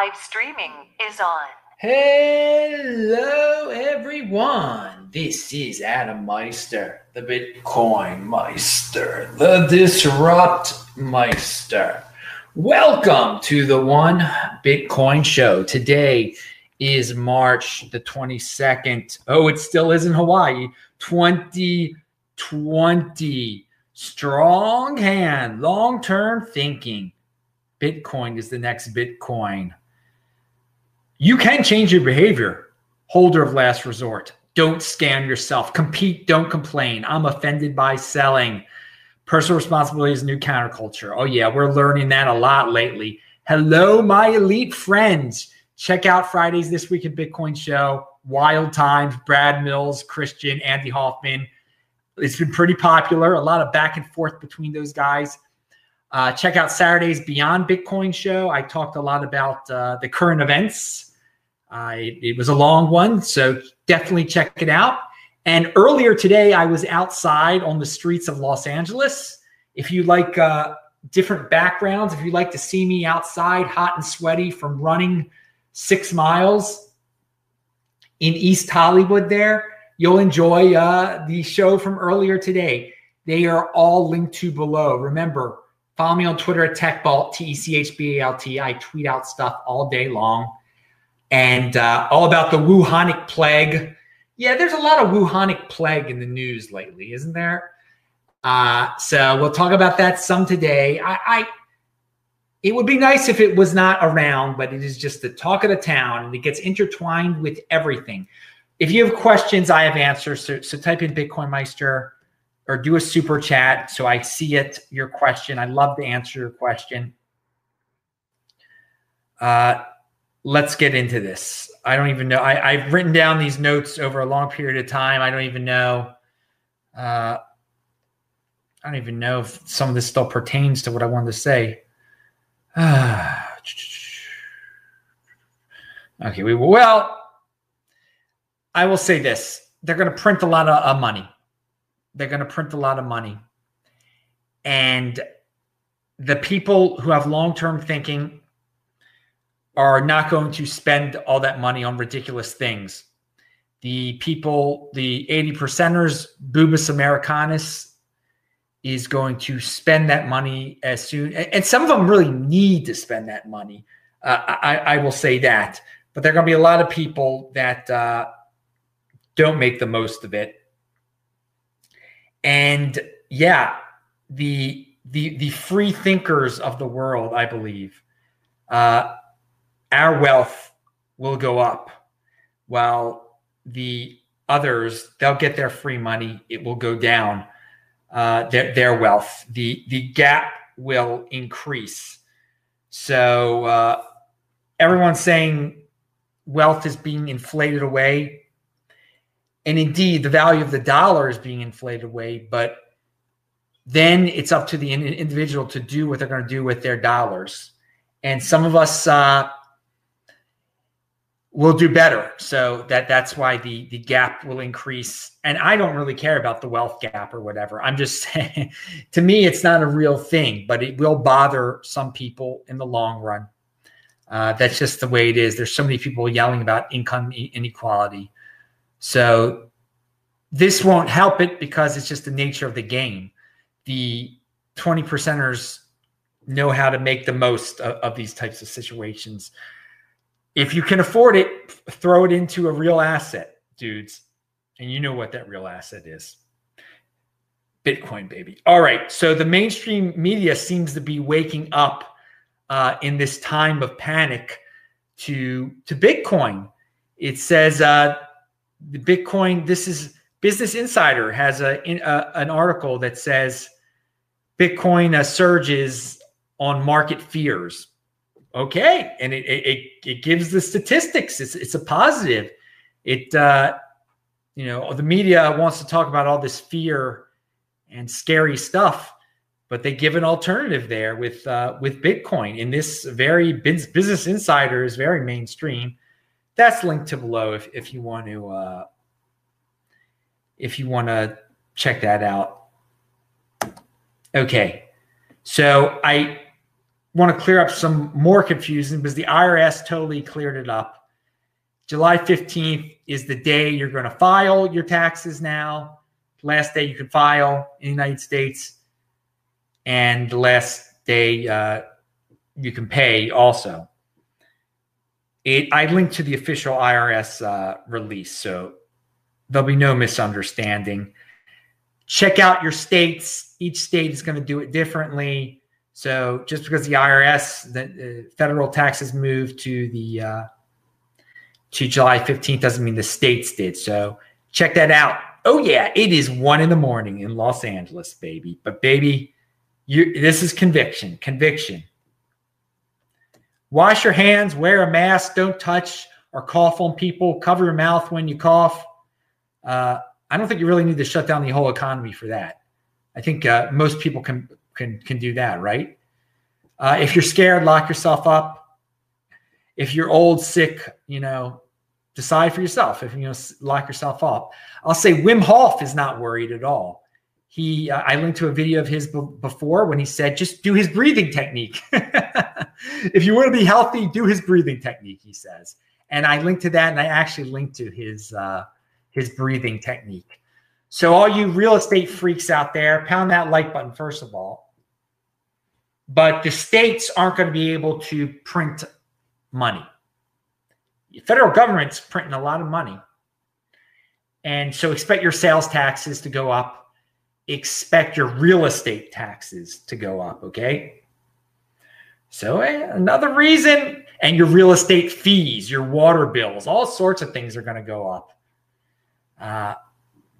Live streaming is on. Hello, everyone. This is Adam Meister, the Bitcoin Meister, the Disrupt Meister. Welcome to the One Bitcoin Show. Today is March the 22nd. Oh, it still is in Hawaii. 2020. Strong hand, long term thinking. Bitcoin is the next Bitcoin. You can change your behavior. Holder of last resort. Don't scam yourself. Compete, don't complain. I'm offended by selling. Personal responsibility is new counterculture. Oh, yeah, we're learning that a lot lately. Hello, my elite friends. Check out Fridays This Week at Bitcoin show. Wild Times, Brad Mills, Christian, Andy Hoffman. It's been pretty popular. A lot of back and forth between those guys. Uh, check out Saturday's Beyond Bitcoin show. I talked a lot about uh, the current events. Uh, it, it, was a long one, so definitely check it out. And earlier today, I was outside on the streets of Los Angeles. If you like uh, different backgrounds, if you like to see me outside, hot and sweaty from running six miles in East Hollywood, there, you'll enjoy uh, the show from earlier today. They are all linked to below. Remember, follow me on Twitter at TechBalt, T E C H B A L T. I tweet out stuff all day long and uh, all about the Wuhanic plague. Yeah, there's a lot of Wuhanic plague in the news lately, isn't there? Uh, so we'll talk about that some today. I, I it would be nice if it was not around, but it is just the talk of the town and it gets intertwined with everything. If you have questions, I have answers. So, so type in Bitcoin Meister or do a super chat so I see it, your question. I love to answer your question. Uh, let's get into this. I don't even know. I, have written down these notes over a long period of time. I don't even know. Uh, I don't even know if some of this still pertains to what I wanted to say. okay, we well. I will say this they're going to print a lot of money. They're going to print a lot of money. And the people who have long term thinking are not going to spend all that money on ridiculous things. The people, the 80 percenters, Boobus Americanus, is going to spend that money as soon. And some of them really need to spend that money. Uh, I, I, will say that. But there are going to be a lot of people that uh, don't make the most of it. And yeah, the the the free thinkers of the world, I believe, uh, our wealth will go up, while the others they'll get their free money. It will go down. Uh, their their wealth, the the gap will increase. So uh, everyone's saying wealth is being inflated away and indeed, the value of the dollar is being inflated away, but then it's up to the individual to do what they're going to do with their dollars. And some of us uh, will do better. So that that's why the the gap will increase. And I don't really care about the wealth gap or whatever. I'm just saying, to me, it's not a real thing, but it will bother some people in the long run. Uh, that's just the way it is. There's so many people yelling about income inequality. So this won't help it because it's just the nature of the game. The 20 percenters know how to make the most of, of these types of situations. If you can afford it, throw it into a real asset, dudes. And you know what that real asset is. Bitcoin, baby. All right. So the mainstream media seems to be waking up uh, in this time of panic to to Bitcoin. It says uh, the Bitcoin. This is Business Insider has a, a an article that says Bitcoin uh, surges on market fears. Okay, and it it, it gives the statistics. It's it's a positive. It uh, you know the media wants to talk about all this fear and scary stuff, but they give an alternative there with uh, with Bitcoin. In this very Business Insider is very mainstream that's linked to below if, if you want to uh, if you want to check that out. Okay, so I want to clear up some more confusion because the IRS totally cleared it up. July 15th is the day you're going to file your taxes now. Last day you can file in the United States, and the last day uh, you can pay also. It, I linked to the official IRS uh, release, so there'll be no misunderstanding. Check out your states. Each state is going to do it differently. So just because the IRS, the uh, federal taxes moved to the uh, to July 15th doesn't mean the states did. So check that out. Oh yeah, it is one in the morning in Los Angeles, baby. But baby, you this is conviction, conviction. Wash your hands, wear a mask, don't touch or cough on people, cover your mouth when you cough. Uh, I don't think you really need to shut down the whole economy for that. I think uh, most people can can can do that, right? Uh, if you're scared, lock yourself up. If you're old, sick, you know, decide for yourself. If you know, lock yourself up. I'll say Wim Hof is not worried at all. He, uh, I linked to a video of his b- before when he said, just do his breathing technique. if you want to be healthy, do his breathing technique. He says, and I linked to that, and I actually linked to his uh, his breathing technique. So, all you real estate freaks out there, pound that like button first of all. But the states aren't going to be able to print money. The federal government's printing a lot of money. And so expect your sales taxes to go up. Expect your real estate taxes to go up. Okay. So eh, another reason, and your real estate fees, your water bills, all sorts of things are going to go up. Uh,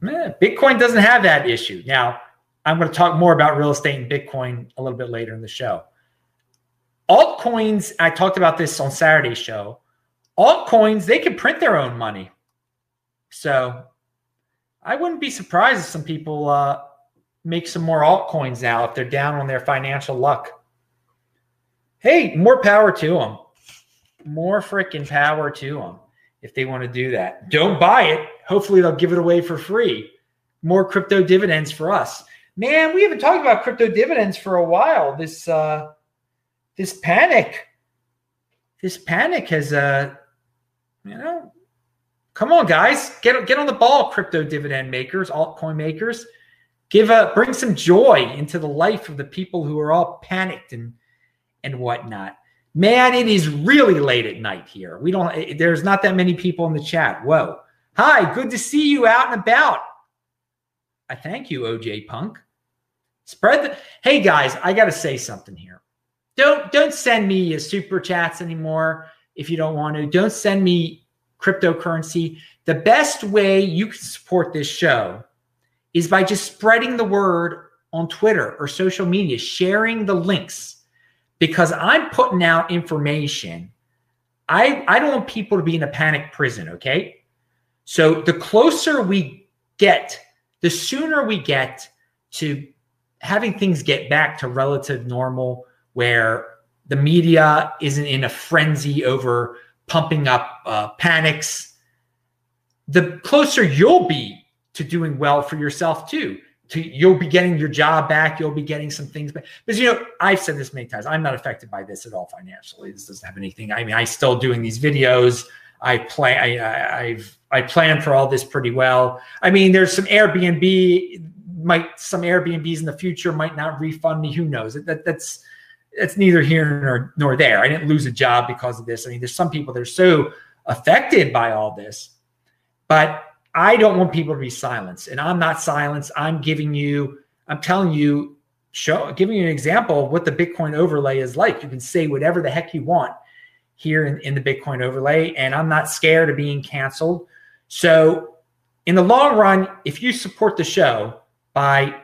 eh, Bitcoin doesn't have that issue. Now, I'm going to talk more about real estate and Bitcoin a little bit later in the show. Altcoins, I talked about this on Saturday's show. Altcoins, they can print their own money. So I wouldn't be surprised if some people uh, make some more altcoins now if they're down on their financial luck. Hey, more power to them. More freaking power to them if they want to do that. Don't buy it. Hopefully, they'll give it away for free. More crypto dividends for us man, we haven't talked about crypto dividends for a while. This uh, this panic, this panic has uh, you know, come on, guys, get get on the ball, crypto dividend makers, altcoin makers. Give a bring some joy into the life of the people who are all panicked and and whatnot. Man, it is really late at night here. We don't. There's not that many people in the chat. Whoa. Hi, good to see you out and about. I thank you, OJ Punk. Spread the Hey guys, I got to say something here. Don't don't send me your super chats anymore if you don't want to. Don't send me cryptocurrency. The best way you can support this show is by just spreading the word on Twitter or social media, sharing the links because I'm putting out information. I I don't want people to be in a panic prison, okay? So the closer we get the sooner we get to having things get back to relative normal where the media isn't in a frenzy over pumping up uh, panics, the closer you'll be to doing well for yourself too. To, you'll be getting your job back. You'll be getting some things back. Because you know, I've said this many times. I'm not affected by this at all financially. This doesn't have anything. I mean, I still doing these videos. I plan. I, I've I plan for all this pretty well. I mean, there's some Airbnb might some Airbnbs in the future might not refund me. Who knows? That that's that's neither here nor nor there. I didn't lose a job because of this. I mean, there's some people that are so affected by all this, but I don't want people to be silenced, and I'm not silenced. I'm giving you. I'm telling you, show giving you an example of what the Bitcoin overlay is like. You can say whatever the heck you want here in, in the Bitcoin overlay, and I'm not scared of being canceled. So, in the long run, if you support the show by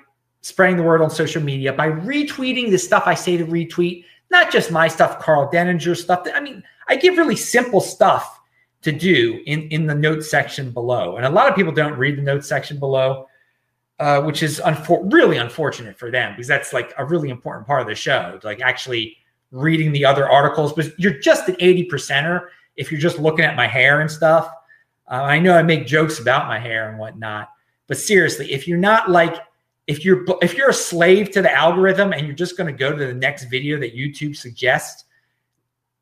spreading the word on social media, by retweeting the stuff I say to retweet, not just my stuff, Karl Denninger stuff. I mean, I give really simple stuff to do in, in the notes section below. And a lot of people don't read the notes section below, uh, which is unfor- really unfortunate for them because that's like a really important part of the show, like actually reading the other articles. But you're just an 80 percenter if you're just looking at my hair and stuff. Uh, I know I make jokes about my hair and whatnot, but seriously, if you're not like if you're if you're a slave to the algorithm and you're just going to go to the next video that YouTube suggests,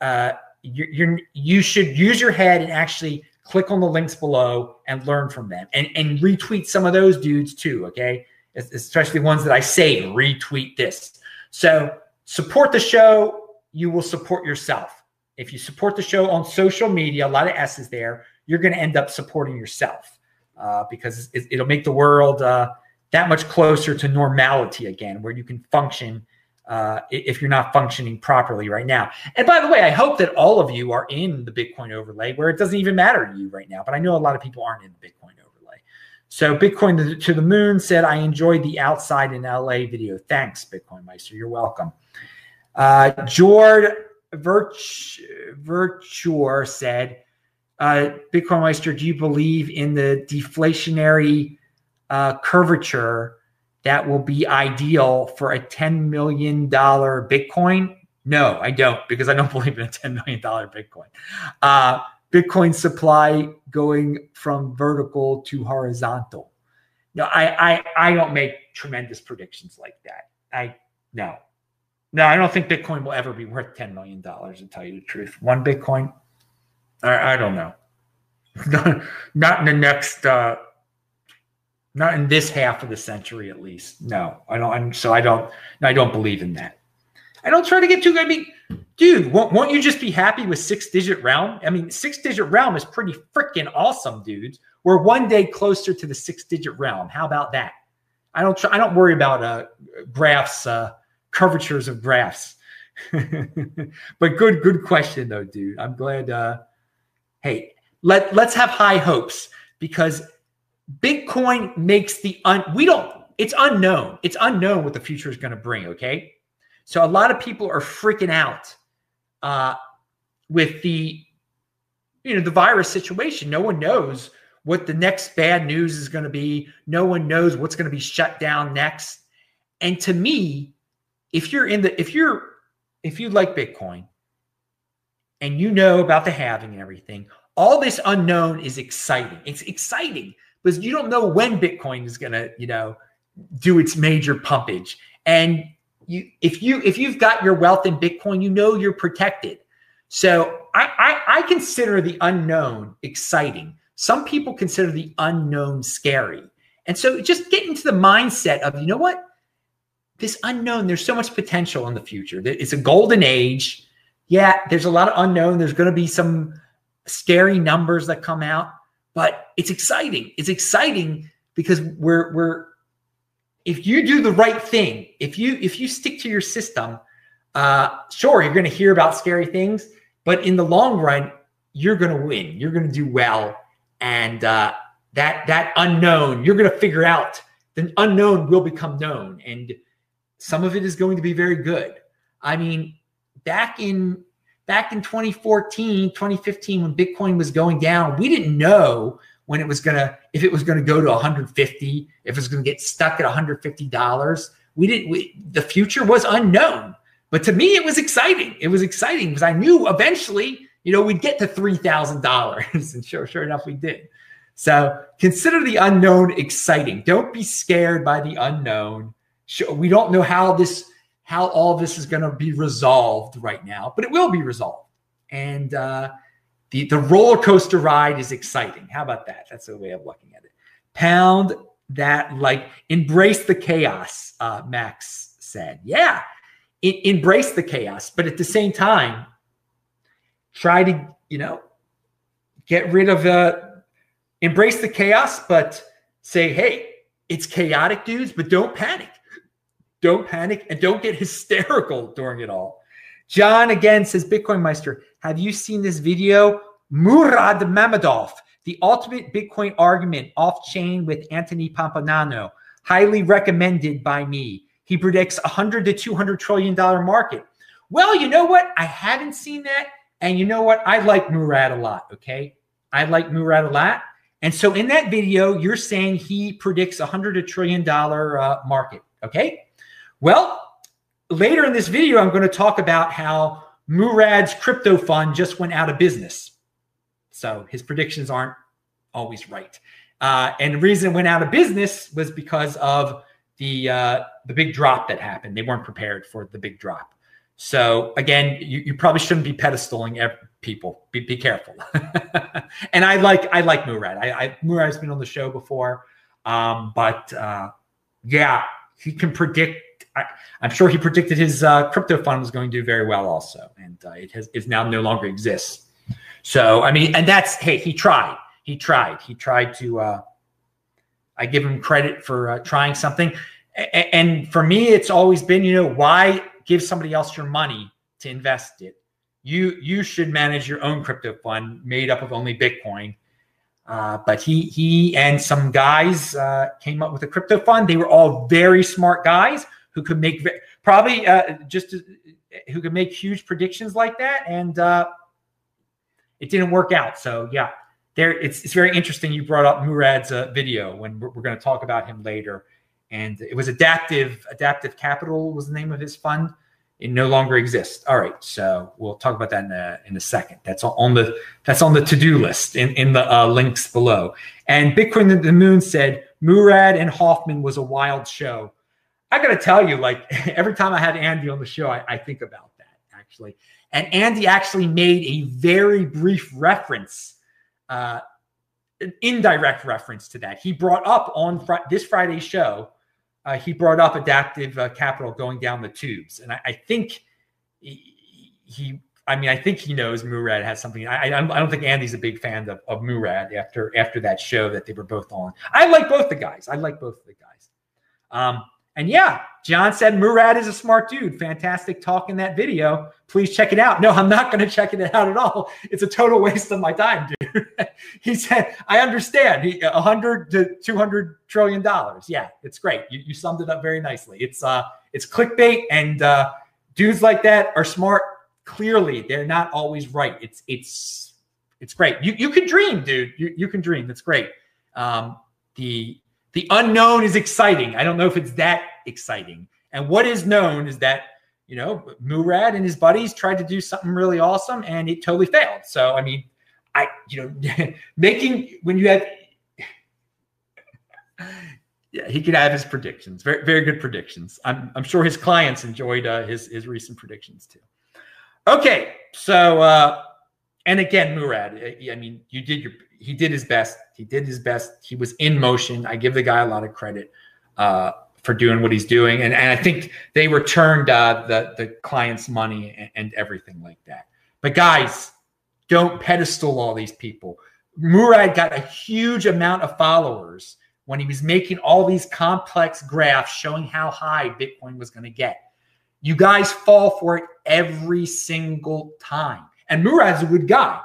uh, you're, you're you should use your head and actually click on the links below and learn from them and and retweet some of those dudes too. Okay, especially ones that I say retweet this. So support the show. You will support yourself. If you support the show on social media, a lot of S's there, you're going to end up supporting yourself uh, because it, will make the world. Uh, that much closer to normality again, where you can function uh, if you're not functioning properly right now. And by the way, I hope that all of you are in the Bitcoin overlay where it doesn't even matter to you right now. But I know a lot of people aren't in the Bitcoin overlay. So Bitcoin to the moon said, I enjoyed the outside in LA video. Thanks, Bitcoin Meister. You're welcome. Uh, Jord Virtu- Virtuor said, uh, Bitcoin Meister, do you believe in the deflationary uh, curvature that will be ideal for a $10 million Bitcoin? No, I don't, because I don't believe in a $10 million Bitcoin. Uh, Bitcoin supply going from vertical to horizontal. No, I, I I don't make tremendous predictions like that. I no. No, I don't think Bitcoin will ever be worth $10 million, to tell you the truth. One Bitcoin, I, I don't know. Not, in the next uh, not in this half of the century, at least. No, I don't. I'm, so I don't. I don't believe in that. I don't try to get too. I mean, dude, won't, won't you just be happy with six digit realm? I mean, six digit realm is pretty freaking awesome, dudes. We're one day closer to the six digit realm. How about that? I don't. Try, I don't worry about uh, graphs, uh, curvatures of graphs. but good, good question though, dude. I'm glad. Uh, hey, let let's have high hopes because Bitcoin makes the un we don't it's unknown. It's unknown what the future is going to bring, okay? So a lot of people are freaking out uh with the you know the virus situation. No one knows what the next bad news is going to be. No one knows what's going to be shut down next. And to me, if you're in the if you're if you like Bitcoin and you know about the halving and everything, all this unknown is exciting. It's exciting because you don't know when Bitcoin is going to, you know, do its major pumpage. And you, if you if you've got your wealth in Bitcoin, you know you're protected. So I, I, I consider the unknown exciting. Some people consider the unknown scary. And so just get into the mindset of, you know what? This unknown, there's so much potential in the future. It's a golden age. Yeah, there's a lot of unknown. There's going to be some scary numbers that come out but it's exciting. It's exciting because we're we're if you do the right thing, if you if you stick to your system, uh, sure you're going to hear about scary things, but in the long run, you're going to win. You're going to do well, and uh, that that unknown you're going to figure out. The unknown will become known, and some of it is going to be very good. I mean, back in back in 2014, 2015, when Bitcoin was going down, we didn't know when it was going to, if it was going to go to 150, if it was going to get stuck at $150. We didn't, we, the future was unknown. But to me, it was exciting. It was exciting because I knew eventually, you know, we'd get to $3,000. and sure, sure enough, we did. So consider the unknown exciting. Don't be scared by the unknown. We don't know how this how all this is going to be resolved right now, but it will be resolved. And uh, the, the roller coaster ride is exciting. How about that? That's a way of looking at it. Pound that, like, embrace the chaos, uh, Max said. Yeah, it, embrace the chaos, but at the same time, try to, you know, get rid of, uh, embrace the chaos, but say, hey, it's chaotic, dudes, but don't panic don't panic and don't get hysterical during it all. John again says, Bitcoin Meister, have you seen this video? Murad Mahmudov, the ultimate Bitcoin argument off chain with Anthony Pompliano, highly recommended by me. He predicts 100 to 200 trillion dollar market. Well, you know what? I haven't seen that. And you know what? I like Murad a lot. Okay. I like Murad a lot. And so in that video, you're saying he predicts a hundred a trillion dollar uh, market. Okay. Well, later in this video, I'm going to talk about how Murad's crypto fund just went out of business. So his predictions aren't always right. Uh, and the reason it went out of business was because of the uh, the big drop that happened. They weren't prepared for the big drop. So again, you, you probably shouldn't be pedestaling people. Be, be careful. and I like I like Murad. I, I Murad's been on the show before, um, but uh, yeah, he can predict. I, am sure he predicted his uh, crypto fund was going to do very well also, and uh, it has it now no longer exists. So I mean, and that's hey, he tried. He tried. He tried to. Uh, I give him credit for uh, trying something. A- and for me, it's always been, you know, why give somebody else your money to invest it? You you should manage your own crypto fund made up of only Bitcoin. Uh, but he he and some guys uh, came up with a crypto fund. They were all very smart guys who could make probably uh, just who could make huge predictions like that, and uh, it didn't work out. So yeah, there it's, it's very interesting you brought up murad's uh, video when we're, we're going to talk about him later. And it was adaptive adaptive capital was the name of his fund. It no longer exists. All right so we'll talk about that in a, in a second. That's on the that's on the to-do list in, in the uh, links below. And bitcoin the moon said murad and hoffman was a wild show i gotta tell you like every time i had andy on the show I, I think about that actually and andy actually made a very brief reference uh, an indirect reference to that. He brought up on fr- this Friday's show, uh, he brought up adaptive uh, capital going down the tubes, and I, I think he, he, I mean, I think he knows Murad has something. I, I, I don't think Andy's a big fan of, of Murad after after that show that they were both on. I like both the guys. I like both the guys. Um, and yeah, John said Murad is a smart dude. Fantastic talk in that video. Please check it out. No, I'm not going to check it out at all. It's a total waste of my time, dude. he said, I understand. He 100 to 200 trillion dollars. Yeah, it's great. You, you summed it up very nicely. It's uh it's clickbait and uh dudes like that are smart. Clearly, they're not always right. It's it's it's great. You you can dream, dude. You you can dream. That's great. Um the the unknown is exciting. I don't know if it's that exciting. And what is known is that, you know, Murad and his buddies tried to do something really awesome and it totally failed. So, I mean, I, you know, making when you have, yeah, he could have his predictions. Very, very good predictions. I'm, I'm sure his clients enjoyed uh, his, his recent predictions too. Okay. So, uh, and again, Murad, I mean, you did your he did his best. He did his best. He was in motion. I give the guy a lot of credit uh, for doing what he's doing, and, and I think they returned uh, the the client's money and, and everything like that. But guys, don't pedestal all these people. Murad got a huge amount of followers when he was making all these complex graphs showing how high Bitcoin was going to get. You guys fall for it every single time. And Murad's a good guy,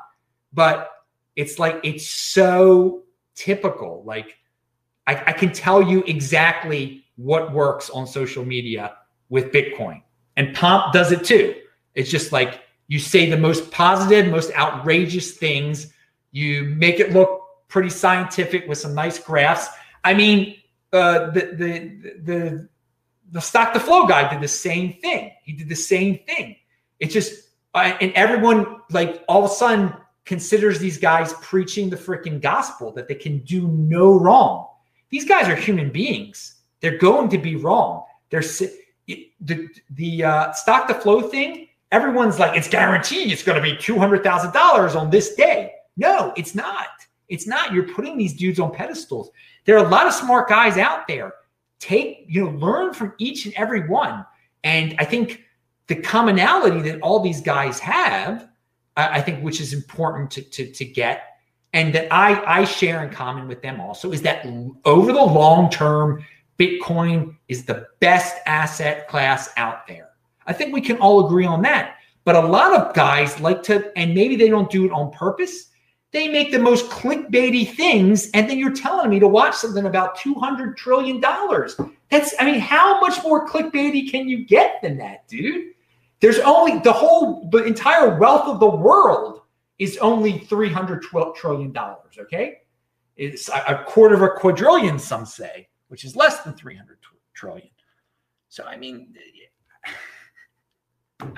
but it's like it's so typical. Like I, I can tell you exactly what works on social media with Bitcoin. And Pomp does it too. It's just like you say the most positive, most outrageous things. You make it look pretty scientific with some nice graphs. I mean, uh, the the the the stock to flow guy did the same thing. He did the same thing. It just and everyone like all of a sudden considers these guys preaching the freaking gospel that they can do no wrong. These guys are human beings. They're going to be wrong. They're the the uh, stock to flow thing. Everyone's like, it's guaranteed. It's going to be two hundred thousand dollars on this day. No, it's not. It's not. You're putting these dudes on pedestals. There are a lot of smart guys out there. Take you know, learn from each and every one. And I think the commonality that all these guys have I think, which is important to, to, to get, and that I, I share in common with them also, is that over the long term, Bitcoin is the best asset class out there. I think we can all agree on that. But a lot of guys like to, and maybe they don't do it on purpose. They make the most clickbaity things, and then you're telling me to watch something about $200 trillion. That's, I mean, how much more clickbaity can you get than that, dude? There's only the whole, the entire wealth of the world is only $300 trillion. Okay. It's a quarter of a quadrillion, some say, which is less than 300 trillion. So, I mean,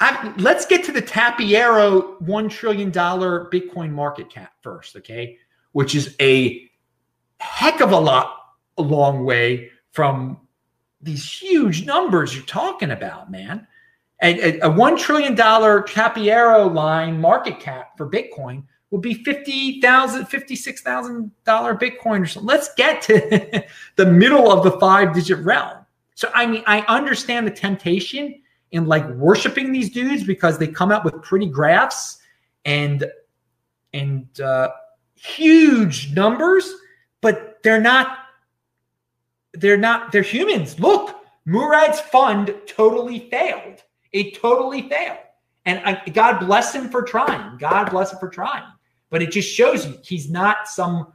I, let's get to the Tapiero $1 trillion Bitcoin market cap first, okay? Which is a heck of a lot, a long way from these huge numbers you're talking about, man. A, a, a $1 trillion Tapiero line market cap for Bitcoin would be $50,000, $56,000 Bitcoin or something. Let's get to the middle of the five digit realm. So, I mean, I understand the temptation in like worshiping these dudes because they come out with pretty graphs and, and, uh, huge numbers, but they're not, they're not, they're humans. Look, Murad's fund totally failed. It totally failed. And I, God bless him for trying. God bless him for trying. But it just shows you he's not some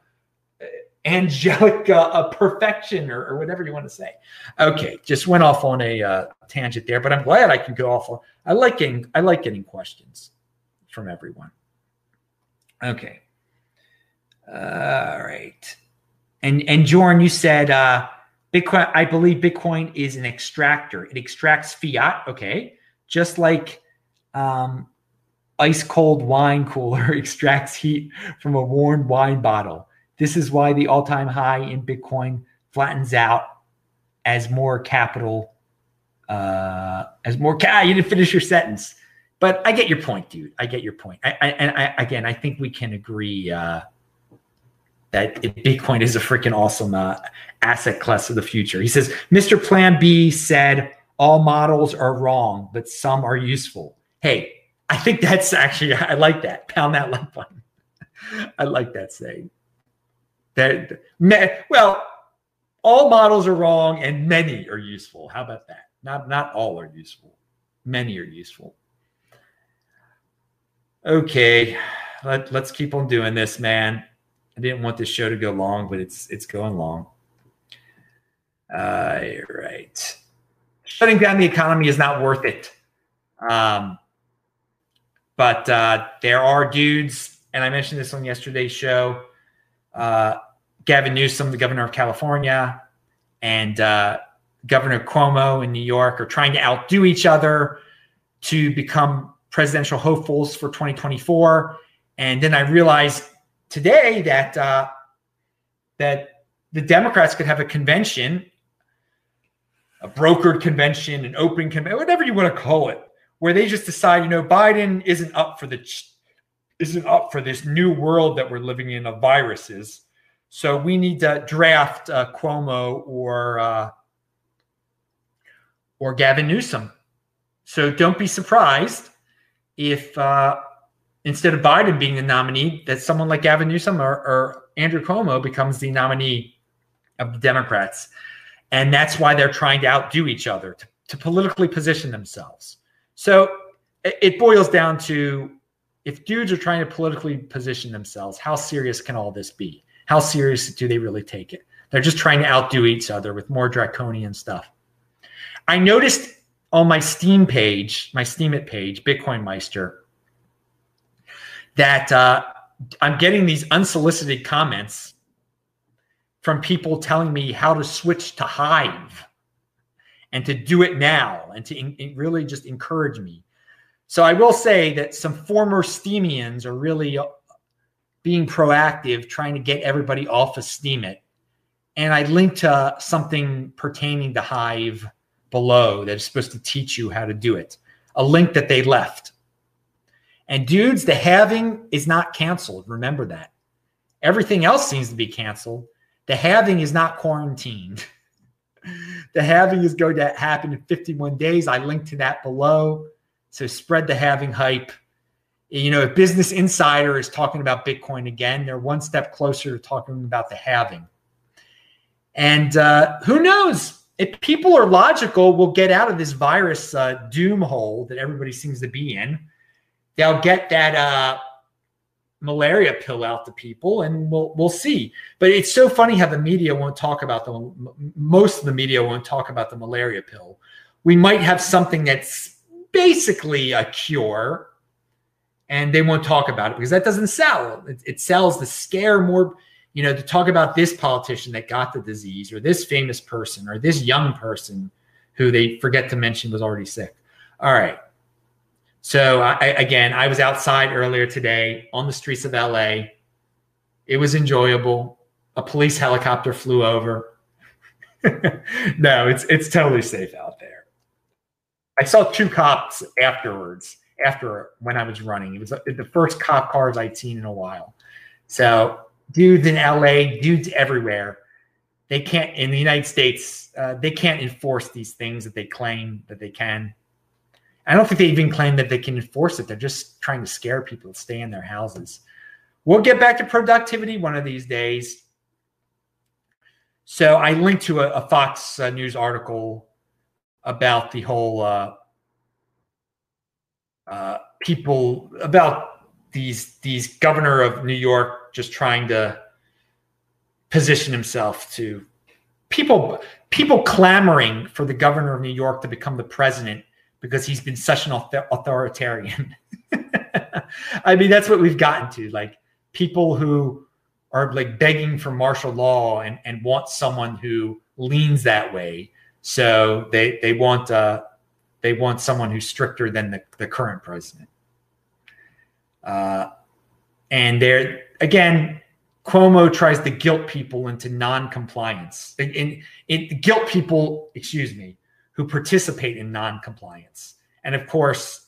angelic uh, perfection or, or, whatever you want to say. Okay, just went off on a uh, tangent there, but I'm glad I can go off on. I like getting I like getting questions from everyone. Okay. All right. And and Jorn, you said uh, Bitcoin. I believe Bitcoin is an extractor. It extracts fiat. Okay, just like um, ice cold wine cooler extracts heat from a worn wine bottle. This is why the all time high in Bitcoin flattens out as more capital. Uh, as more ca- you didn't finish your sentence, but I get your point, dude. I get your point. I, I and I again, I think we can agree. Uh, that Bitcoin is a freaking awesome uh, asset class of the future. He says, Mr. Plan B said all models are wrong, but some are useful. Hey, I think that's actually, I like that. Pound that like button. I like that saying. That, well, all models are wrong and many are useful. How about that? Not, not all are useful. Many are useful. Okay, let, let's keep on doing this, man. I didn't want this show to go long, but it's it's going long. Uh, right. Shutting down the economy is not worth it. Um, but uh, there are dudes, and I mentioned this on yesterday's show. Uh, Gavin Newsom, the governor of California, and uh, Governor Cuomo in New York are trying to outdo each other to become presidential hopefuls for 2024. And then I realized today that uh, that the Democrats could have a convention, a brokered convention, an open convention, whatever you want to call it, where they just decide, you know, Biden isn't up for the isn't up for this new world that we're living in of viruses. So we need to draft uh, Cuomo or uh, or Gavin Newsom. So don't be surprised if uh, instead of Biden being the nominee, that someone like Gavin Newsom or, or Andrew Cuomo becomes the nominee of the Democrats. And that's why they're trying to outdo each other to, to politically position themselves. So it boils down to if dudes are trying to politically position themselves, how serious can all this be? How serious do they really take it? They're just trying to outdo each other with more draconian stuff. I noticed on my Steem page, my Steemit page, Bitcoin Meister, that uh, I'm getting these unsolicited comments from people telling me how to switch to Hive and to do it now and to in, really just encourage me. So I will say that some former Steemians are really uh, being proactive, trying to get everybody off of Steemit. And I linked to something pertaining to Hive below that is supposed to teach you how to do it. A link that they left. And dudes, the halving is not canceled. Remember that. Everything else seems to be canceled. The halving is not quarantined. the halving is going to happen in 51 days. I linked to that below. So spread the halving hype. You know, if Business Insider is talking about Bitcoin again, they're one step closer to talking about the halving. And uh, who knows? If people are logical, we'll get out of this virus uh, doom hole that everybody seems to be in they'll get that uh, malaria pill out to people, and we'll we'll see. But it's so funny how the media won't talk about the most of the media won't talk about the malaria pill. We might have something that's basically a cure, and they won't talk about it because that doesn't sell. It, it sells to scare more you know, to talk about this politician that got the disease or this famous person or this young person who they forget to mention was already sick. All right. So I, again, I was outside earlier today on the streets of LA. It was enjoyable. A police helicopter flew over. no, it's it's totally safe out there. I saw two cops afterwards. After when I was running, it was the first cop cars I'd seen in a while. So dudes in LA, dudes everywhere. They can't in the United States. Uh, they can't enforce these things that they claim that they can. I don't think they even claim that they can enforce it. They're just trying to scare people to stay in their houses. We'll get back to productivity one of these days. So I linked to a, a Fox uh, News article about the whole uh, uh, people about these these governor of New York just trying to position himself to people people clamoring for the governor of New York to become the president because he's been such an authoritarian. I mean, that's what we've gotten to. Like people who are like begging for martial law and, and want someone who leans that way. So they they want uh, they want someone who's stricter than the, the current president. Uh, and there again, Cuomo tries to guilt people into non-compliance. In, in, guilt people, excuse me, who participate in non-compliance. And of course,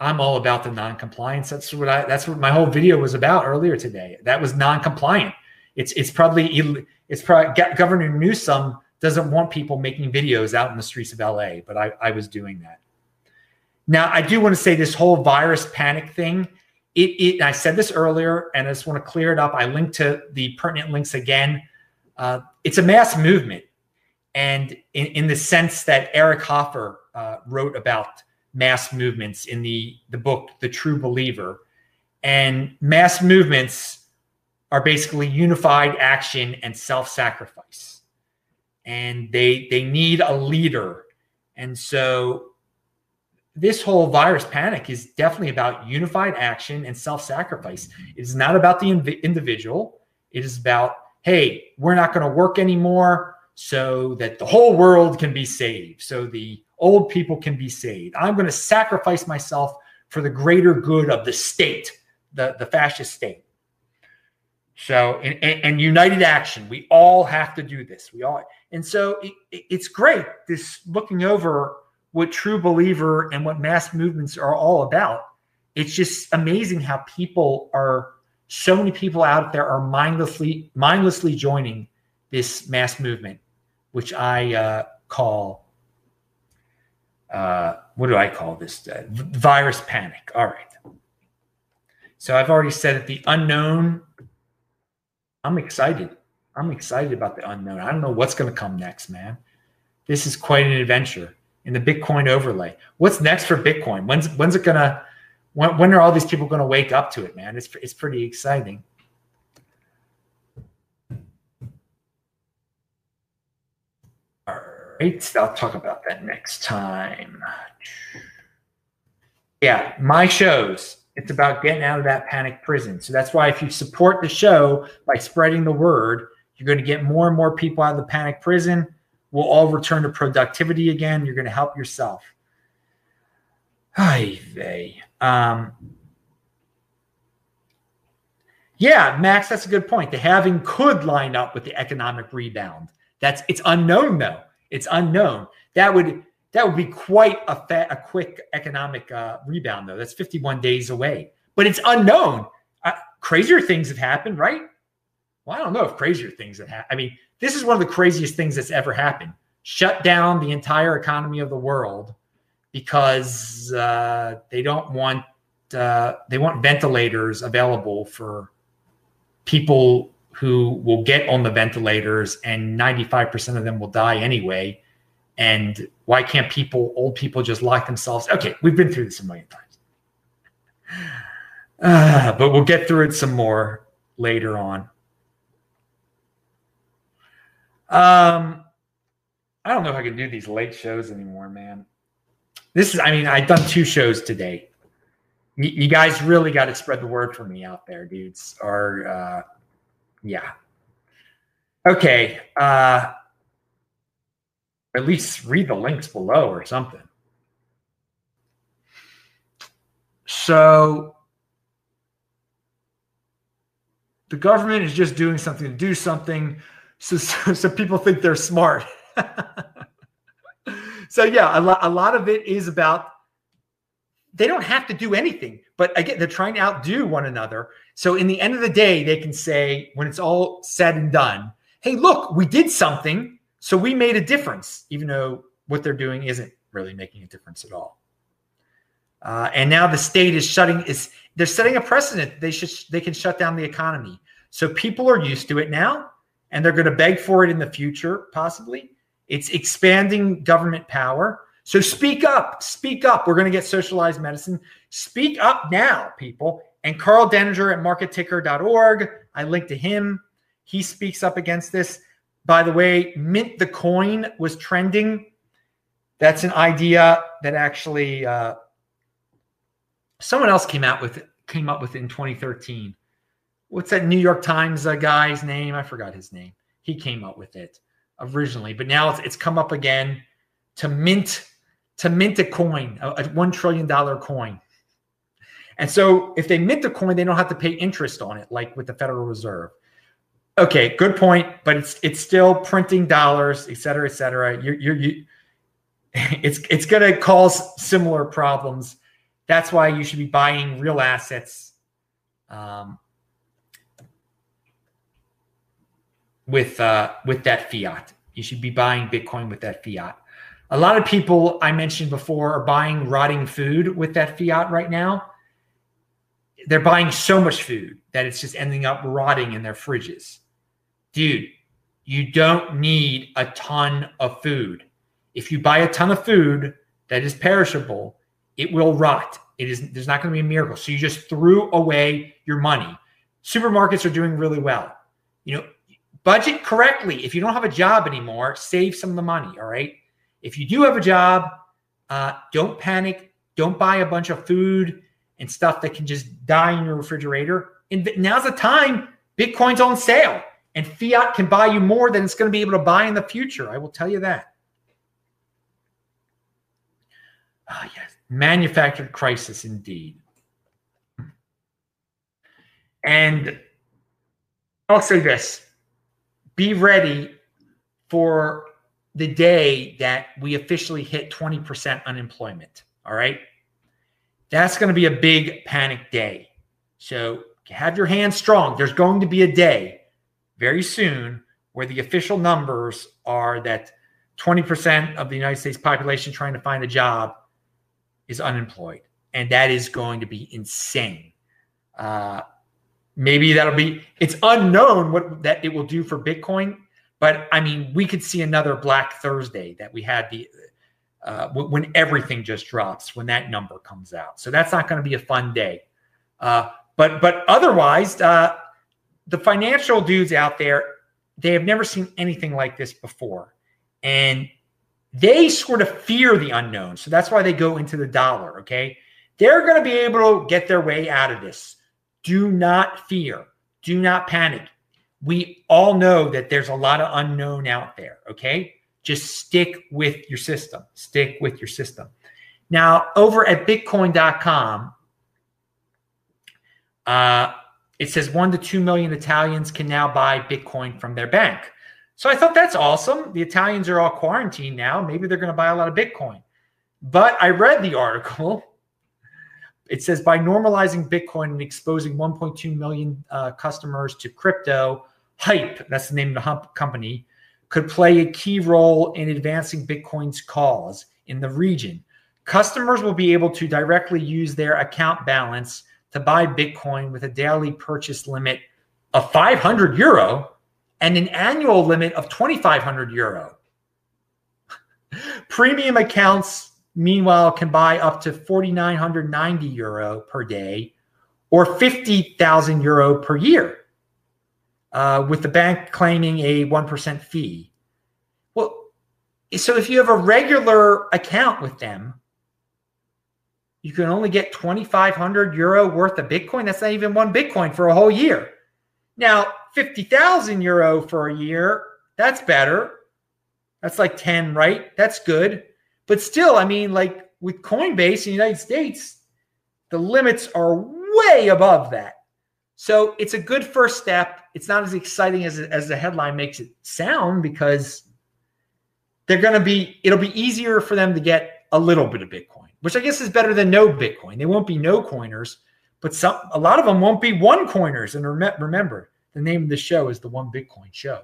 I'm all about the non-compliance. That's what I. That's what my whole video was about earlier today. That was non-compliant. It's it's probably it's probably Governor Newsom doesn't want people making videos out in the streets of LA, but I, I was doing that. Now I do want to say this whole virus panic thing. It, it I said this earlier, and I just want to clear it up. I linked to the pertinent links again. Uh, it's a mass movement, and in, in the sense that Eric Hoffer uh, wrote about mass movements in the the book The True Believer. And mass movements are basically unified action and self-sacrifice. And they they need a leader. And so this whole virus panic is definitely about unified action and self-sacrifice. It is not about the inv- individual. It is about, hey, we're not going to work anymore so that the whole world can be saved. So the old people can be saved. I'm going to sacrifice myself for the greater good of the state, the, the fascist state. So, and, and united action, we all have to do this. We all, and so it, it's great this looking over what true believer and what mass movements are all about. It's just amazing how people are so many people out there are mindlessly mindlessly joining this mass movement, which I uh, call uh, what do I call this? Uh, virus panic. All right. So I've already said that the unknown. I'm excited. I'm excited about the unknown. I don't know what's going to come next, man. This is quite an adventure in the Bitcoin overlay. What's next for Bitcoin? When's when's it gonna? When, when are all these people going to wake up to it, man? It's it's pretty exciting. Right. I'll talk about that next time. Yeah, my shows. It's about getting out of that panic prison. So that's why if you support the show by spreading the word, you're going to get more and more people out of the panic prison. We'll all return to productivity again. You're going to help yourself. Hi, vey. Um, yeah, Max, that's a good point. The halving could line up with the economic rebound. That's it's unknown though. It's unknown. That would that would be quite a fa- a quick economic uh, rebound, though. That's 51 days away, but it's unknown. Uh, crazier things have happened, right? Well, I don't know if crazier things have happened. I mean, this is one of the craziest things that's ever happened. Shut down the entire economy of the world because uh, they don't want uh, they want ventilators available for people who will get on the ventilators and 95% of them will die anyway. And why can't people, old people, just lock themselves? Okay, we've been through this a million times. Uh, but we'll get through it some more later on. Um, I don't know if I can do these late shows anymore, man. This is, I mean, I've done two shows today. You, guys really got to spread the word for me out there, dudes. Or, uh, yeah. Okay. Uh, at least read the links below or something. So the government is just doing something to do something. So, so, so people think they're smart. so yeah, a lot, a lot of it is about they don't have to do anything, but again, they're trying to outdo one another. So in the end of the day, they can say when it's all said and done, "Hey, look, we did something, so we made a difference," even though what they're doing isn't really making a difference at all. Uh, and now the state is shutting is they're setting a precedent. They should they can shut down the economy. So people are used to it now, and they're going to beg for it in the future, possibly. It's expanding government power. So speak up, speak up. We're going to get socialized medicine. Speak up now, people. And Karl Denninger at marketticker.org, I link to him. He speaks up against this. By the way, Mint the coin was trending. That's an idea that actually uh, someone else came out with came up with in 2013. What's that New York Times uh, guy's name? I forgot his name. He came up with it originally, but now it's, it's come up again to mint to mint a coin, a, a one trillion dollar coin. And so if they mint the coin, they don't have to pay interest on it, like with the Federal Reserve. Okay, good point, but it's it's still printing dollars, et cetera, et cetera. You're, you're, you, it's it's going to cause similar problems. That's why you should be buying real assets um, with uh, with that fiat. You should be buying Bitcoin with that fiat. A lot of people I mentioned before are buying rotting food with that fiat right now. They're buying so much food that it's just ending up rotting in their fridges. Dude, you don't need a ton of food. If you buy a ton of food that is perishable, it will rot. It is there's not going to be a miracle. So you just threw away your money. Supermarkets are doing really well. You know, budget correctly. If you don't have a job anymore, save some of the money. All right. If you do have a job, uh, don't panic. Don't buy a bunch of food and stuff that can just die in your refrigerator. And now's the time. Bitcoin's on sale, and fiat can buy you more than it's going to be able to buy in the future. I will tell you that. Ah, oh, yes, manufactured crisis indeed. And I'll say this be ready for the day that we officially hit 20% unemployment. All right. That's going to be a big panic day. So have your hands strong. There's going to be a day very soon where the official numbers are that 20% of the United States population trying to find a job is unemployed. And that is going to be insane. Uh, maybe that'll be, it's unknown what that it will do for Bitcoin but I mean, we could see another Black Thursday that we had the uh, when everything just drops when that number comes out. So that's not going to be a fun day. Uh, but but otherwise, uh, the financial dudes out there, they have never seen anything like this before, and they sort of fear the unknown. So that's why they go into the dollar. Okay, they're going to be able to get their way out of this. Do not fear. Do not panic we all know that there's a lot of unknown out there. Okay. Just stick with your system. Stick with your system. Now, over at bitcoin.com, uh, it says one to two million Italians can now buy Bitcoin from their bank. So I thought that's awesome. The Italians are all quarantined now. Maybe they're going to buy a lot of Bitcoin. But I read the article. It says by normalizing Bitcoin and exposing 1.2 million uh, customers to crypto, Hype, that's the name of the company, could play a key role in advancing Bitcoin's cause in the region. Customers will be able to directly use their account balance to buy Bitcoin with a daily purchase limit of 500 euro and an annual limit of 2,500 euro. Premium accounts, meanwhile, can buy up to 4,990 euro per day or 50,000 euro per year uh, with the bank claiming a 1% fee. Well, so if you have a regular account with them, you can only get 2,500 euro worth of Bitcoin. That's not even one Bitcoin for a whole year. Now, 50,000 euro for a year, that's better. That's like 10, right? That's good. But still, I mean, like with Coinbase in the United States, the limits are way above that. So it's a good first step. It's not as exciting as, as the headline makes it sound because they're going to be, it'll be easier for them to get a little bit of Bitcoin, which I guess is better than no Bitcoin. They won't be no coiners, but some, a lot of them won't be one coiners. And rem- remember, the name of the show is the One Bitcoin Show.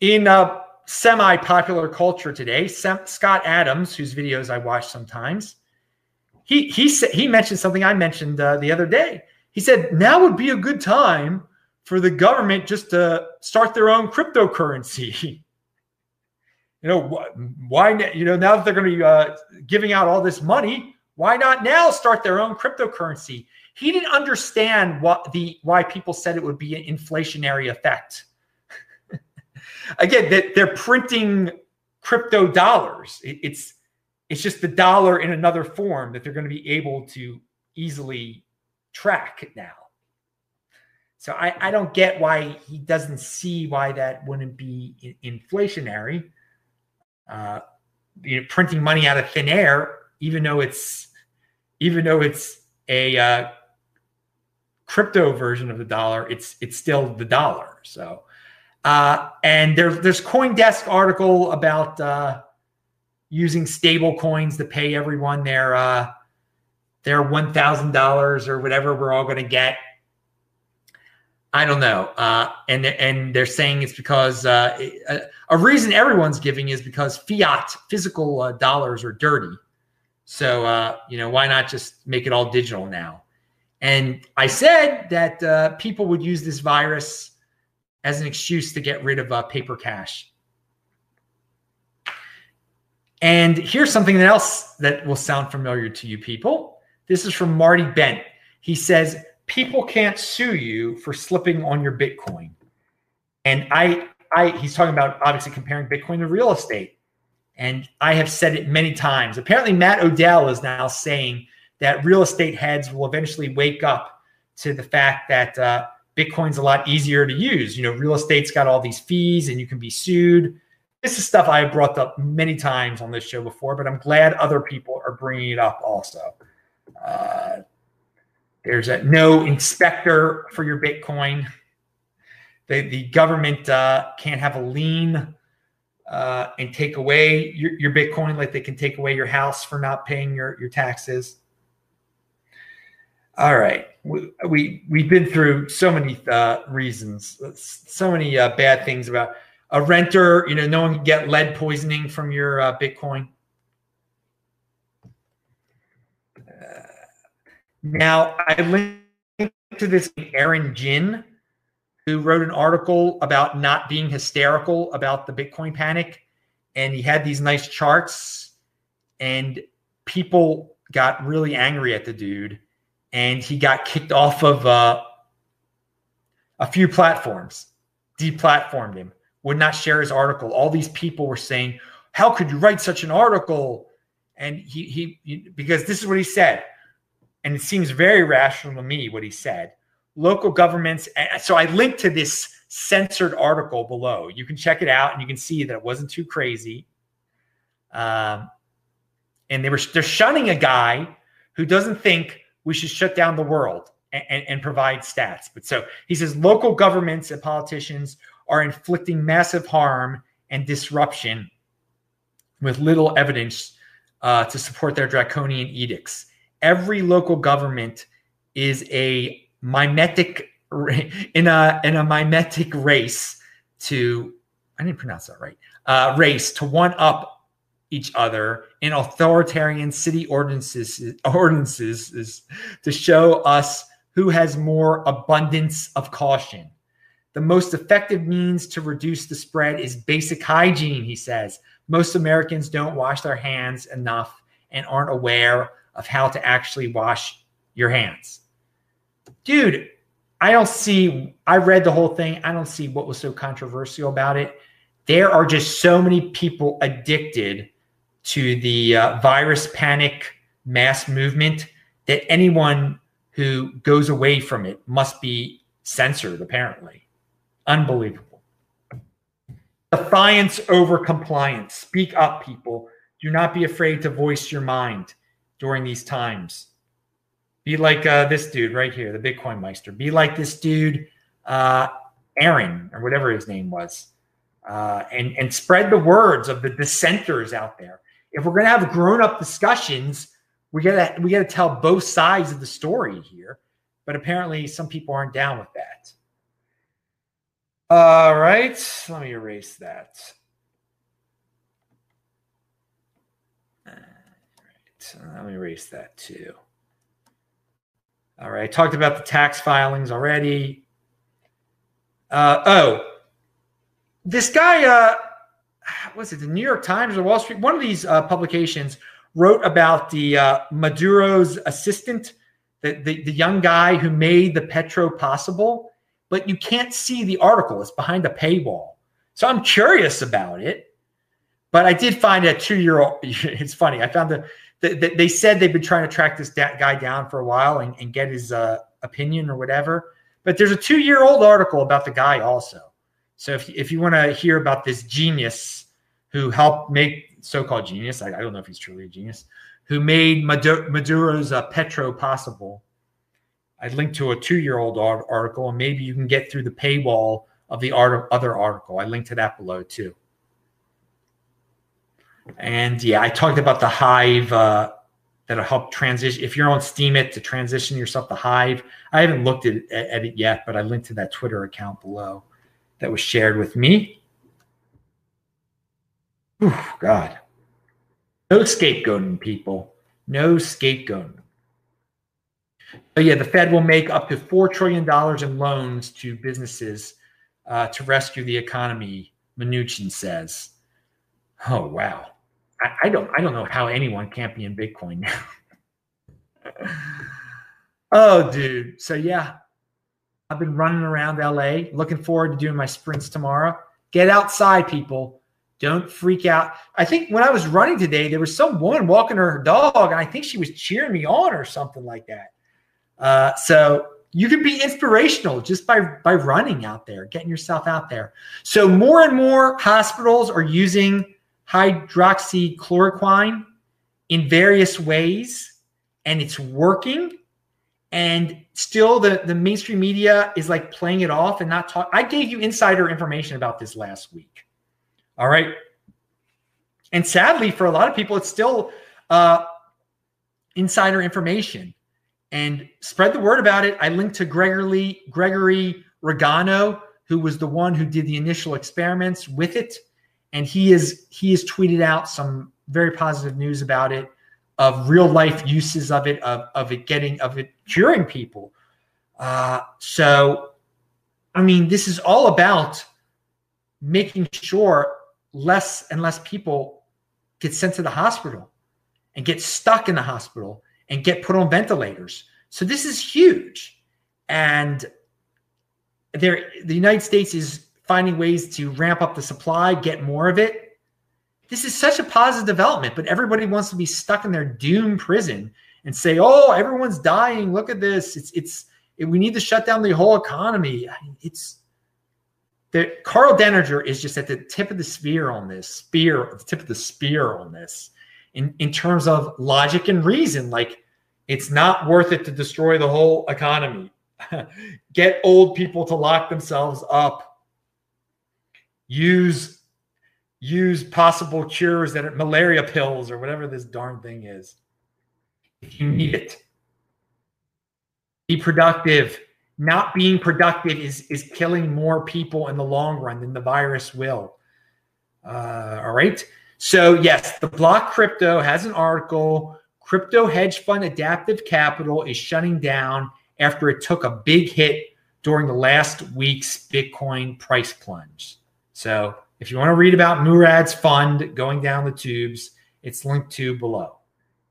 In uh, semi popular culture today, Scott Adams, whose videos I watch sometimes, he he said he mentioned something I mentioned uh, the other day. He said now would be a good time for the government just to start their own cryptocurrency. you know why? You know now that they're going to be uh, giving out all this money, why not now start their own cryptocurrency? He didn't understand what the why people said it would be an inflationary effect. Again, that they're printing crypto dollars. It, it's it's just the dollar in another form that they're going to be able to easily track now. So I, I don't get why he doesn't see why that wouldn't be inflationary. Uh, you know, printing money out of thin air, even though it's even though it's a uh, crypto version of the dollar, it's it's still the dollar. So, uh, and there's there's CoinDesk article about uh, using stable coins to pay everyone their uh, their one thousand dollars or whatever we're all going to get. I don't know, uh, and and they're saying it's because uh, a, a, reason everyone's giving is because fiat physical uh, dollars are dirty. So uh, you know why not just make it all digital now? And I said that uh, people would use this virus as an excuse to get rid of uh, paper cash. And here's something else that will sound familiar to you people. This is from Marty Bent. He says, People can't sue you for slipping on your Bitcoin. And I, I, he's talking about obviously comparing Bitcoin to real estate. And I have said it many times. Apparently, Matt Odell is now saying that real estate heads will eventually wake up to the fact that uh, Bitcoin's a lot easier to use. You know, real estate's got all these fees and you can be sued this is stuff I have brought up many times on this show before, but I'm glad other people are bringing it up also. Uh, there's a no inspector for your Bitcoin. The, the government uh, can't have a lien uh, and take away your, your Bitcoin like they can take away your house for not paying your, your taxes. All right. We, we, we've been through so many uh, reasons, so many uh, bad things about a renter, you know, no one can get lead poisoning from your Bitcoin. Now, I linked to this Aaron Ginn, who wrote an article about not being hysterical about the Bitcoin panic. And he had these nice charts, and people got really angry at the dude. And he got kicked off of uh, a few platforms, deplatformed him would not share his article. All these people were saying, "How could you write such an article?" And he he, he because this is what he said, and it seems very rational to me what he said. Local governments. So I linked to this censored article below. You can check it out, and you can see that it wasn't too crazy. Um, and they were they're shunning a guy who doesn't think we should shut down the world and, and, and provide stats. But so he says local governments and politicians are inflicting massive harm and disruption with little evidence uh, to support their draconian edicts. Every local government is a mimetic in a in a mimetic race to I didn't pronounce that right uh, race to one up each other in authoritarian city ordinances ordinances to show us who has more abundance of caution. The most effective means to reduce the spread is basic hygiene, he says. Most Americans don't wash their hands enough and aren't aware of how to actually wash your hands. Dude, I don't see, I read the whole thing. I don't see what was so controversial about it. There are just so many people addicted to the uh, virus panic mass movement that anyone who goes away from it must be censored, apparently. Unbelievable. Defiance over compliance. Speak up, people. Do not be afraid to voice your mind during these times Be like uh, this dude right here, the Bitcoin Meister. Be like this dude, uh, Aaron, or whatever his name was, uh, and and spread the words of the dissenters out there. If we're gonna have grown up discussions, we gotta we gotta tell both sides of the story here. But apparently, some people aren't down with that. All right, let me erase that. Right, let me erase that too. All right, I talked about the tax filings already. Uh, oh, this guy, uh, was it the New York Times or Wall Street? One of these uh, publications wrote about the uh, Maduro's assistant, the, the, the young guy who made the Petro possible but you can't see the article. It's behind a paywall. So I'm curious about it. But I did find a two year old. It's funny. I found the, the, the, they said they've been trying to track this guy down for a while and, and get his uh, opinion or whatever. But there's a two year old article about the guy also. So if, if you want to hear about this genius who helped make so called genius, I, I, don't know if he's truly a genius, who made Maduro's uh, Petro possible, I linked to a two-year-old article, and maybe you can get through the paywall of the art other article. I linked to that below too. And yeah, I talked about the Hive uh, that'll help transition. If you're on Steemit to transition yourself to Hive, I haven't looked at, at it yet, but I linked to that Twitter account below that was shared with me. Whew, God. No scapegoating, people. No scapegoating. But yeah, the Fed will make up to $4 trillion in loans to businesses uh, to rescue the economy, Mnuchin says. Oh, wow. I, I, don't I don't know how anyone can't be in Bitcoin now. oh, dude. So yeah, I've been running around LA. Looking forward to doing my sprints tomorrow. Get outside, people. Don't freak out. I think when I was running today, there was some woman walking her dog, and I think she was cheering me on or something like that. Uh, so you can be inspirational just by by running out there, getting yourself out there. So more and more hospitals are using hydroxychloroquine in various ways, and it's working. And still, the the mainstream media is like playing it off and not talk. I gave you insider information about this last week. All right, and sadly, for a lot of people, it's still uh, insider information and spread the word about it. I linked to Gregory Gregory Rigano who was the one who did the initial experiments with it, and he is he has tweeted out some very positive news about it, of real life uses of it, of of it getting of it curing people. Uh, so, I mean, this is all about making sure less and less people get sent to the hospital and get stuck in the hospital and get put on ventilators. So this is huge. And there the United States is finding ways to ramp up the supply, get more of it. This is such a positive development, but everybody wants to be stuck in their doom prison and say, "Oh, everyone's dying. Look at this. It's it's it, we need to shut down the whole economy." It's the Karl Denninger is just at the tip of the spear on this spear, the tip of the spear on this in, in terms of logic and reason. Like, it's not worth it to destroy the whole economy. Get old people to lock themselves up. Use use possible cures that are malaria pills or whatever this darn thing is. If you need it. Be productive. Not being productive is is killing more people in the long run than the virus will. Uh, all right. So, yes, the block crypto has an article. Crypto hedge fund Adaptive Capital is shutting down after it took a big hit during the last week's Bitcoin price plunge. So, if you want to read about Murad's fund going down the tubes, it's linked to below.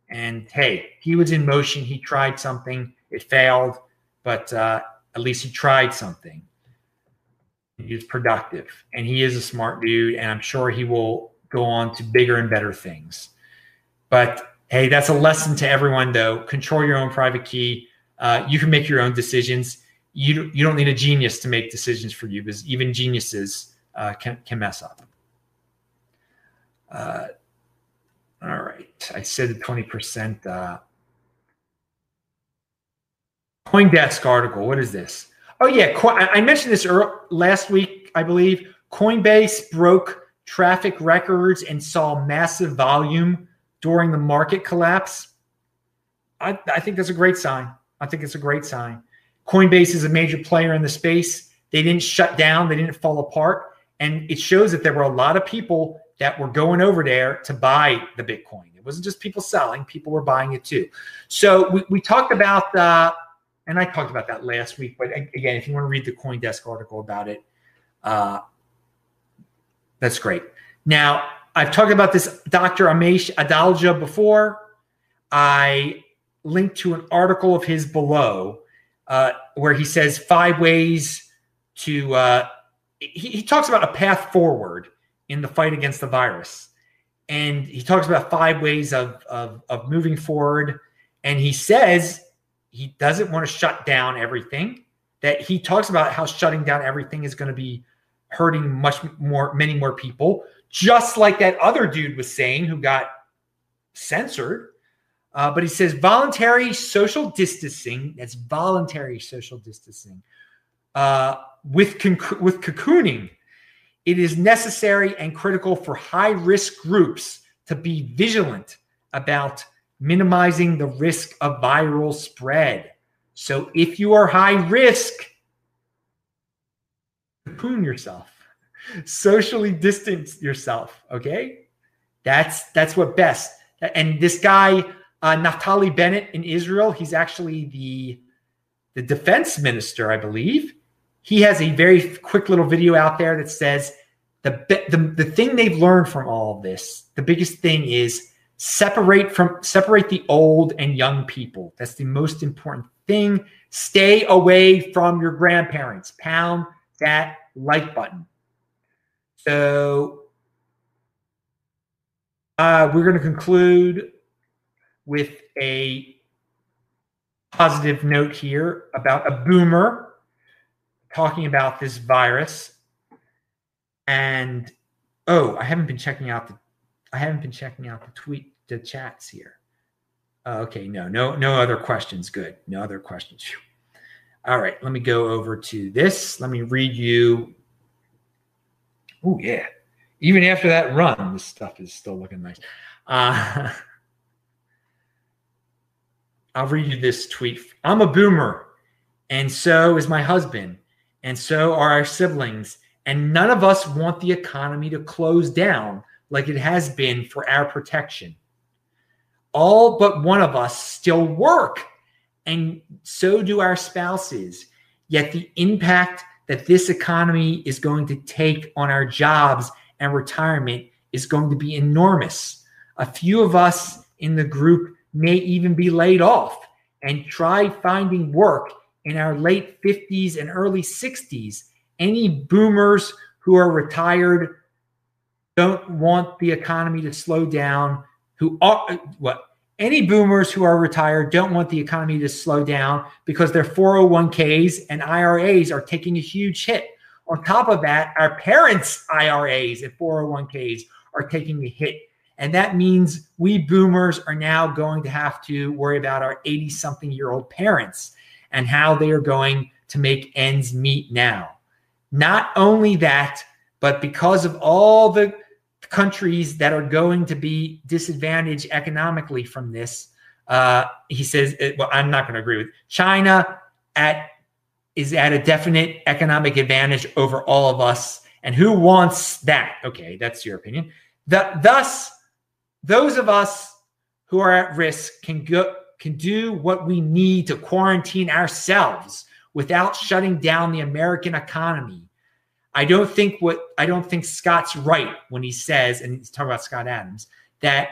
And hey, he was in motion. He tried something, it failed, but uh, at least he tried something. He was productive, and he is a smart dude, and I'm sure he will go on to bigger and better things. But hey, that's a lesson to everyone, though. Control your own private key. Uh, you can make your own decisions. You, you don't need a genius to make decisions for you because even geniuses uh, can, can mess up. Uh, all right. I said the 20%. Uh, CoinDesk article. What is this? Oh yeah, I mentioned this last week, I believe. Coinbase broke traffic records and saw massive volume during the market collapse. I, I think that's a great sign. I think it's a great sign. Coinbase is a major player in the space. They didn't shut down, they didn't fall apart. And it shows that there were a lot of people that were going over there to buy the Bitcoin. It wasn't just people selling, people were buying it too. So we, we talked about, uh, and I talked about that last week, but again, if you want to read the Coindesk article about it, uh, that's great. Now, I've talked about this Dr. Amesh Adalja before. I linked to an article of his below uh, where he says five ways to, uh, he, he talks about a path forward in the fight against the virus. And he talks about five ways of, of, of moving forward. And he says he doesn't want to shut down everything, that he talks about how shutting down everything is going to be hurting much more, many more people, just like that other dude was saying who got censored. Uh, but he says voluntary social distancing, that's voluntary social distancing, uh, with, con- with cocooning it is necessary and critical for high risk groups to be vigilant about minimizing the risk of viral spread. So if you are high risk, cocoon yourself, socially distance yourself. Okay, that's that's what best. And this guy, uh, Naftali Bennett in Israel, he's actually the the defense minister, I believe he has a very quick little video out there that says the, the the thing they've learned from all of this, the biggest thing is separate from separate the old and young people. That's the most important thing. Stay away from your grandparents. Pound that like button. So uh, we're going to conclude with a positive note here about a boomer talking about this virus. And oh, I haven't been checking out the I haven't been checking out the tweet the chats here. Uh, okay, no, no, no other questions. Good. No other questions. All right, let me go over to this. Let me read you. Oh, yeah. Even after that run, this stuff is still looking nice. Uh, I'll read you this tweet. I'm a boomer, and so is my husband and so are our siblings. And none of us want the economy to close down like it has been for our protection. All but one of us still work, and so do our spouses. Yet the impact that this economy is going to take on our jobs and retirement is going to be enormous. A few of us in the group may even be laid off and try finding work in our late 50s and early 60s, any boomers who are retired don't want the economy to slow down, who are what any boomers who are retired don't want the economy to slow down because their 401ks and IRAs are taking a huge hit. On top of that, our parents' IRAs and 401ks are taking a hit. And that means we boomers are now going to have to worry about our 80 something year old parents and how they are going to make ends meet now. Not only that, but because of all the countries that are going to be disadvantaged economically from this, uh, he says, uh, well, I'm not going to agree with China at is at a definite economic advantage over all of us. And who wants that? Okay, that's your opinion. The, thus, those of us who are at risk can go can do what we need to quarantine ourselves without shutting down the American economy. I don't think what I don't think Scott's right when he says, and he's talking about Scott Adams, that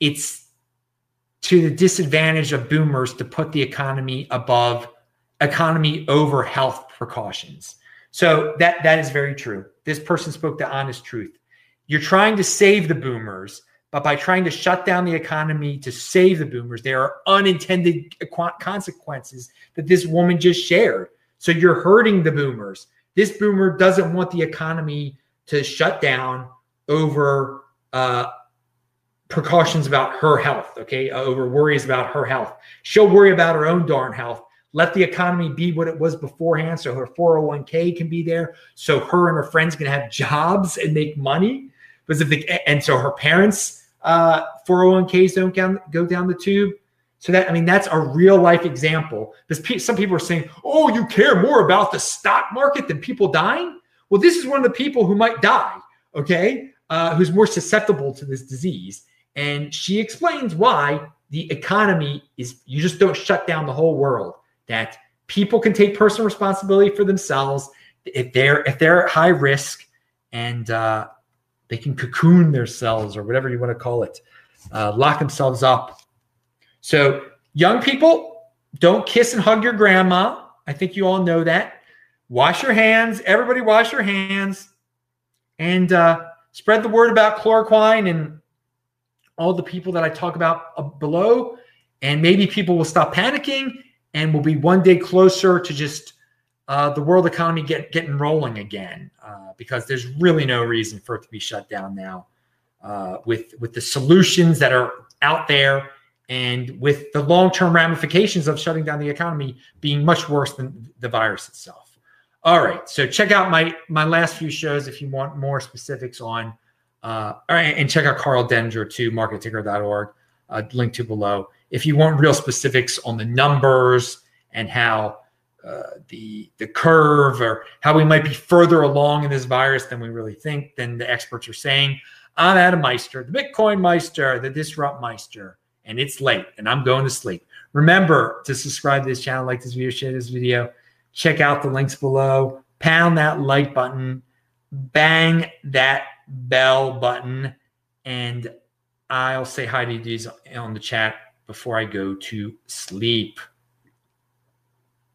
it's to the disadvantage of boomers to put the economy above economy over health precautions. So that that is very true. This person spoke the honest truth. You're trying to save the boomers but by trying to shut down the economy to save the boomers, there are unintended consequences that this woman just shared. So you're hurting the boomers. This boomer doesn't want the economy to shut down over uh, precautions about her health, okay, over worries about her health. She'll worry about her own darn health. Let the economy be what it was beforehand so her 401k can be there. So her and her friends can have jobs and make money. Because if they, and so her parents' uh, 401ks don't go, down the tube. So that I mean that's a real life example. Because some people are saying, "Oh, you care more about the stock market than people dying." Well, this is one of the people who might die. Okay, uh, who's more susceptible to this disease, and she explains why the economy is. You just don't shut down the whole world. That people can take personal responsibility for themselves if they're if they're at high risk, and uh, they can cocoon themselves or whatever you want to call it, uh, lock themselves up so, young people, don't kiss and hug your grandma. I think you all know that. Wash your hands. Everybody, wash your hands, and uh, spread the word about chloroquine and all the people that I talk about below. And maybe people will stop panicking, and we'll be one day closer to just uh, the world economy get, getting rolling again. Uh, because there's really no reason for it to be shut down now. Uh, with with the solutions that are out there and with the long-term ramifications of shutting down the economy being much worse than the virus itself. All right, so check out my my last few shows if you want more specifics on, uh, and check out Karl Denninger to marketticker.org, uh, link to below. If you want real specifics on the numbers and how uh, the the curve or how we might be further along in this virus than we really think, than the experts are saying. I'm Adam Meister, the Bitcoin Meister, the Disrupt Meister and it's late and I'm going to sleep. Remember to subscribe to this channel, like this video, share this video, check out the links below, pound that like button, bang that bell button, and I'll say hi to these on the chat before I go to sleep.